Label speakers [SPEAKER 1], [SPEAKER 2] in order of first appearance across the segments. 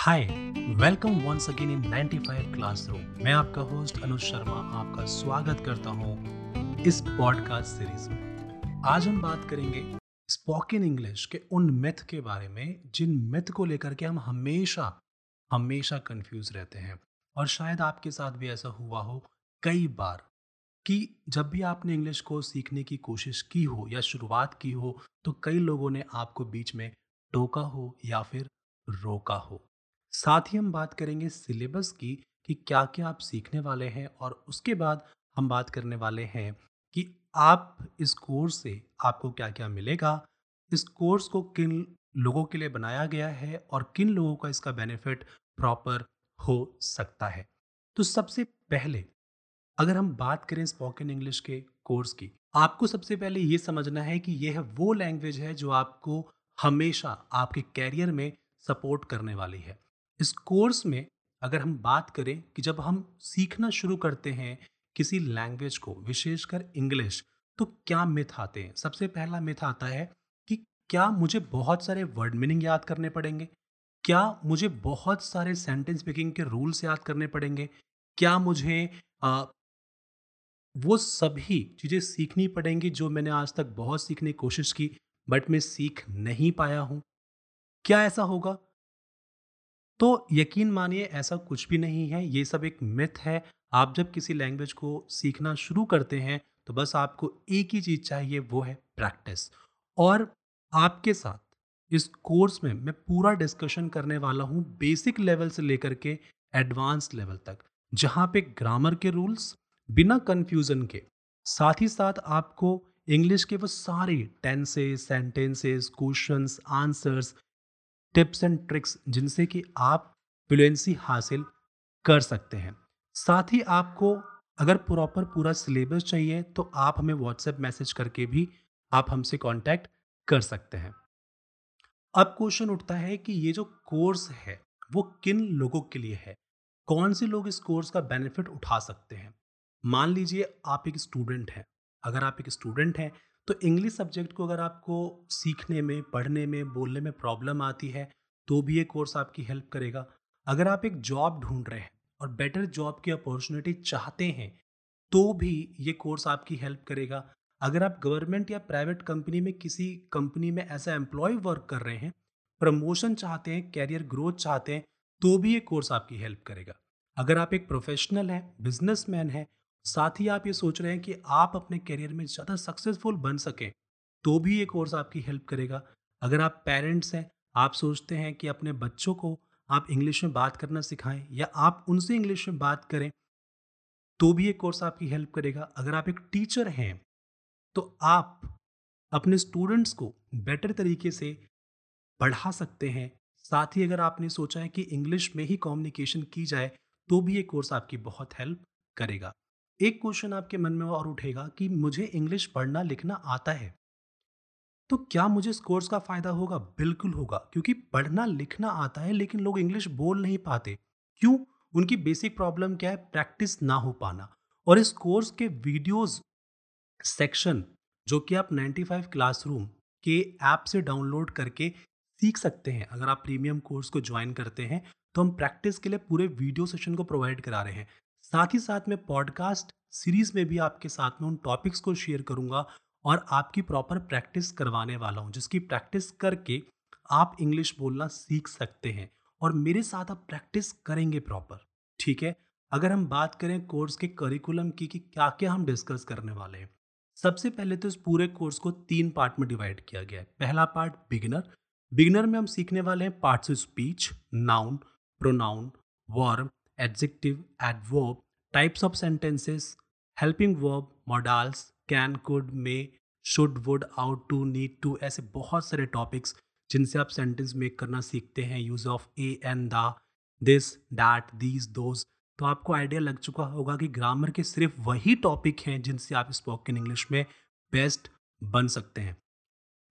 [SPEAKER 1] Hi welcome once again in 95 classroom मैं आपका host Anuj Sharma आपका स्वागत करता हूँ इस पॉडकास्ट सीरीज़ में। आज हम बात करेंगे स्पोकन इंग्लिश के उन मिथ के बारे में, जिन मिथ को लेकर के हम हमेशा हमेशा कंफ्यूज रहते हैं। और शायद आपके साथ भी ऐसा हुआ हो कई बार कि जब भी आपने इंग्लिश को सीखने की कोशिश की हो या शुरुआत की हो तो कई लोगों ने आपको बीच में टोका हो या फिर रोका हो। साथ ही हम बात करेंगे सिलेबस की कि क्या क्या आप सीखने वाले हैं और उसके बाद हम बात करने वाले हैं कि आप इस कोर्स से आपको क्या क्या मिलेगा, इस कोर्स को किन लोगों के लिए बनाया गया है और किन लोगों का इसका बेनिफिट प्रॉपर हो सकता है। तो सबसे पहले अगर हम बात करें स्पोकन इंग्लिश के कोर्स की, आपको सबसे पहले ये समझना है कि यह वो लैंग्वेज है जो आपको हमेशा आपके कैरियर में सपोर्ट करने वाली है। इस कोर्स में अगर हम बात करें कि जब हम सीखना शुरू करते हैं किसी लैंग्वेज को विशेषकर इंग्लिश तो क्या मिथ आते हैं? सबसे पहला मिथ आता है कि क्या मुझे बहुत सारे वर्ड मीनिंग याद करने पड़ेंगे? क्या मुझे बहुत सारे सेंटेंस मेकिंग के रूल्स याद करने पड़ेंगे? क्या मुझे आ, वो सभी चीज़ें सीखनी पड़ेंगी जो मैंने आज तक बहुत सीखने की कोशिश की बट मैं सीख नहीं पाया हूँ? क्या ऐसा होगा? तो यकीन मानिए, ऐसा कुछ भी नहीं है। ये सब एक मिथ है। आप जब किसी लैंग्वेज को सीखना शुरू करते हैं तो बस आपको एक ही चीज़ चाहिए, वो है प्रैक्टिस। और आपके साथ इस कोर्स में मैं पूरा डिस्कशन करने वाला हूँ बेसिक लेवल से लेकर के एडवांस लेवल तक, जहाँ पे ग्रामर के रूल्स, बिना कन्फ्यूज़न के, साथ ही साथ आपको इंग्लिश के वो सारे tenses, sentences, questions, answers tips and tricks जिनसे कि आप फ्लुएंसी हासिल कर सकते हैं। साथ ही आपको अगर प्रॉपर पूरा सिलेबस चाहिए तो आप हमें व्हाट्सएप मैसेज करके भी आप हमसे कांटेक्ट कर सकते हैं। अब क्वेश्चन उठता है कि ये जो कोर्स है, वो किन लोगों के लिए है? कौन से लोग इस कोर्स का बेनिफिट उठा सकते हैं? मान लीजिए आप एक स्टूडेंट हैं। अगर आप एक स्टूडेंट हैं तो इंग्लिश सब्जेक्ट को अगर आपको सीखने में, पढ़ने में, बोलने में प्रॉब्लम आती है तो भी ये कोर्स आपकी हेल्प करेगा। अगर आप एक जॉब ढूंढ रहे हैं और बेटर जॉब की अपॉर्चुनिटी चाहते हैं तो भी ये कोर्स आपकी हेल्प करेगा। अगर आप गवर्नमेंट या प्राइवेट कंपनी में किसी कंपनी में ऐसा एम्प्लॉय वर्क कर रहे हैं प्रमोशन चाहते हैं कैरियर ग्रोथ चाहते हैं तो भी ये कोर्स आपकी हेल्प करेगा। अगर आप एक प्रोफेशनल हैं बिजनेसमैन हैं साथ ही आप ये सोच रहे हैं कि आप अपने करियर में ज़्यादा सक्सेसफुल बन सकें तो भी ये कोर्स आपकी हेल्प करेगा। अगर आप पेरेंट्स हैं, आप सोचते हैं कि अपने बच्चों को आप इंग्लिश में बात करना सिखाएँ या आप उनसे इंग्लिश में बात करें तो भी ये कोर्स आपकी हेल्प करेगा। अगर आप एक टीचर हैं तो आप अपने स्टूडेंट्स को बेटर तरीके से पढ़ा सकते हैं। साथ ही अगर आपने सोचा है कि इंग्लिश में ही कम्युनिकेशन की जाए तो भी ये कोर्स आपकी बहुत हेल्प करेगा। एक क्वेश्चन आपके मन में और उठेगा कि मुझे इंग्लिश पढ़ना लिखना आता है। तो क्या मुझे इस कोर्स का फ़ायदा होगा? बिल्कुल होगा, क्योंकि पढ़ना लिखना आता है, लेकिन लोग इंग्लिश बोल नहीं पाते। क्यों? उनकी बेसिक प्रॉब्लम क्या है? प्रैक्टिस ना हो पाना। और इस कोर्स के वीडियोस सेक्शन जो कि आप 95 क्लासरूम के ऐप से डाउनलोड करके सीख सकते हैं, अगर आप प्रीमियम कोर्स को ज्वाइन करते हैं तो हम प्रैक्टिस के लिए पूरे वीडियो सेशन को प्रोवाइड करा रहे हैं। साथ ही साथ मैं पॉडकास्ट सीरीज़ में भी आपके साथ में उन टॉपिक्स को शेयर करूँगा और आपकी प्रॉपर प्रैक्टिस करवाने वाला हूँ, जिसकी प्रैक्टिस करके आप इंग्लिश बोलना सीख सकते हैं और मेरे साथ आप प्रैक्टिस करेंगे प्रॉपर ठीक है? अगर हम बात करें कोर्स के करिकुलम की, कि क्या क्या हम डिस्कस करने वाले हैं, सबसे पहले तो इस पूरे कोर्स को तीन पार्ट में डिवाइड किया गया है। पहला पार्ट बिगिनर बिगिनर में हम सीखने वाले हैं parts of speech noun pronoun verb adjective, adverb, types of sentences, helping verb, modals, can, could, may, should would ought to need to ऐसे बहुत सारे टॉपिक्स जिनसे आप सेंटेंस मेक करना सीखते हैं use of a an the this that these those तो आपको आइडिया लग चुका होगा कि ग्रामर के सिर्फ़ वही टॉपिक हैं जिनसे आप स्पोकन इंग्लिश में बेस्ट बन सकते हैं।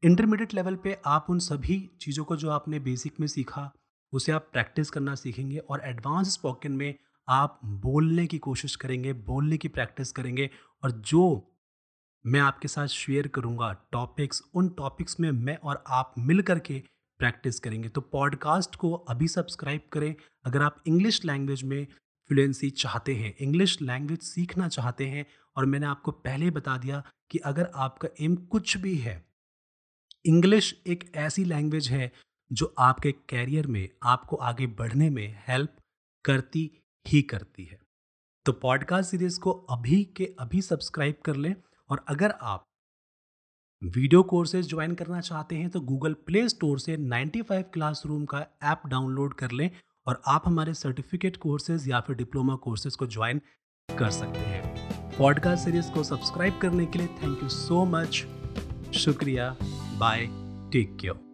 [SPEAKER 1] इंटरमीडिएट लेवल पे आप उन सभी चीज़ों को जो आपने बेसिक में सीखा उसे आप प्रैक्टिस करना सीखेंगे और एडवांस स्पोकन में आप बोलने की कोशिश करेंगे, बोलने की प्रैक्टिस करेंगे और जो मैं आपके साथ शेयर करूँगा टॉपिक्स, उन टॉपिक्स में मैं और आप मिल करके प्रैक्टिस करेंगे। तो पॉडकास्ट को अभी सब्सक्राइब करें। अगर आप इंग्लिश लैंग्वेज में फ्लुएंसी चाहते हैं, इंग्लिश लैंग्वेज सीखना चाहते हैं और मैंने आपको पहले बता दिया कि अगर आपका एम कुछ भी है, इंग्लिश एक ऐसी लैंग्वेज है जो आपके कैरियर में, आपको आगे बढ़ने में हेल्प करती ही करती है। तो पॉडकास्ट सीरीज़ को अभी के अभी सब्सक्राइब कर लें और अगर आप वीडियो कोर्सेज ज्वाइन करना चाहते हैं तो गूगल प्ले स्टोर से 95 क्लासरूम का ऐप डाउनलोड कर लें और आप हमारे सर्टिफिकेट कोर्सेज या फिर डिप्लोमा कोर्सेज को ज्वाइन कर सकते हैं। पॉडकास्ट सीरीज़ को सब्सक्राइब करने के लिए थैंक यू सो मच शुक्रिया। Bye take care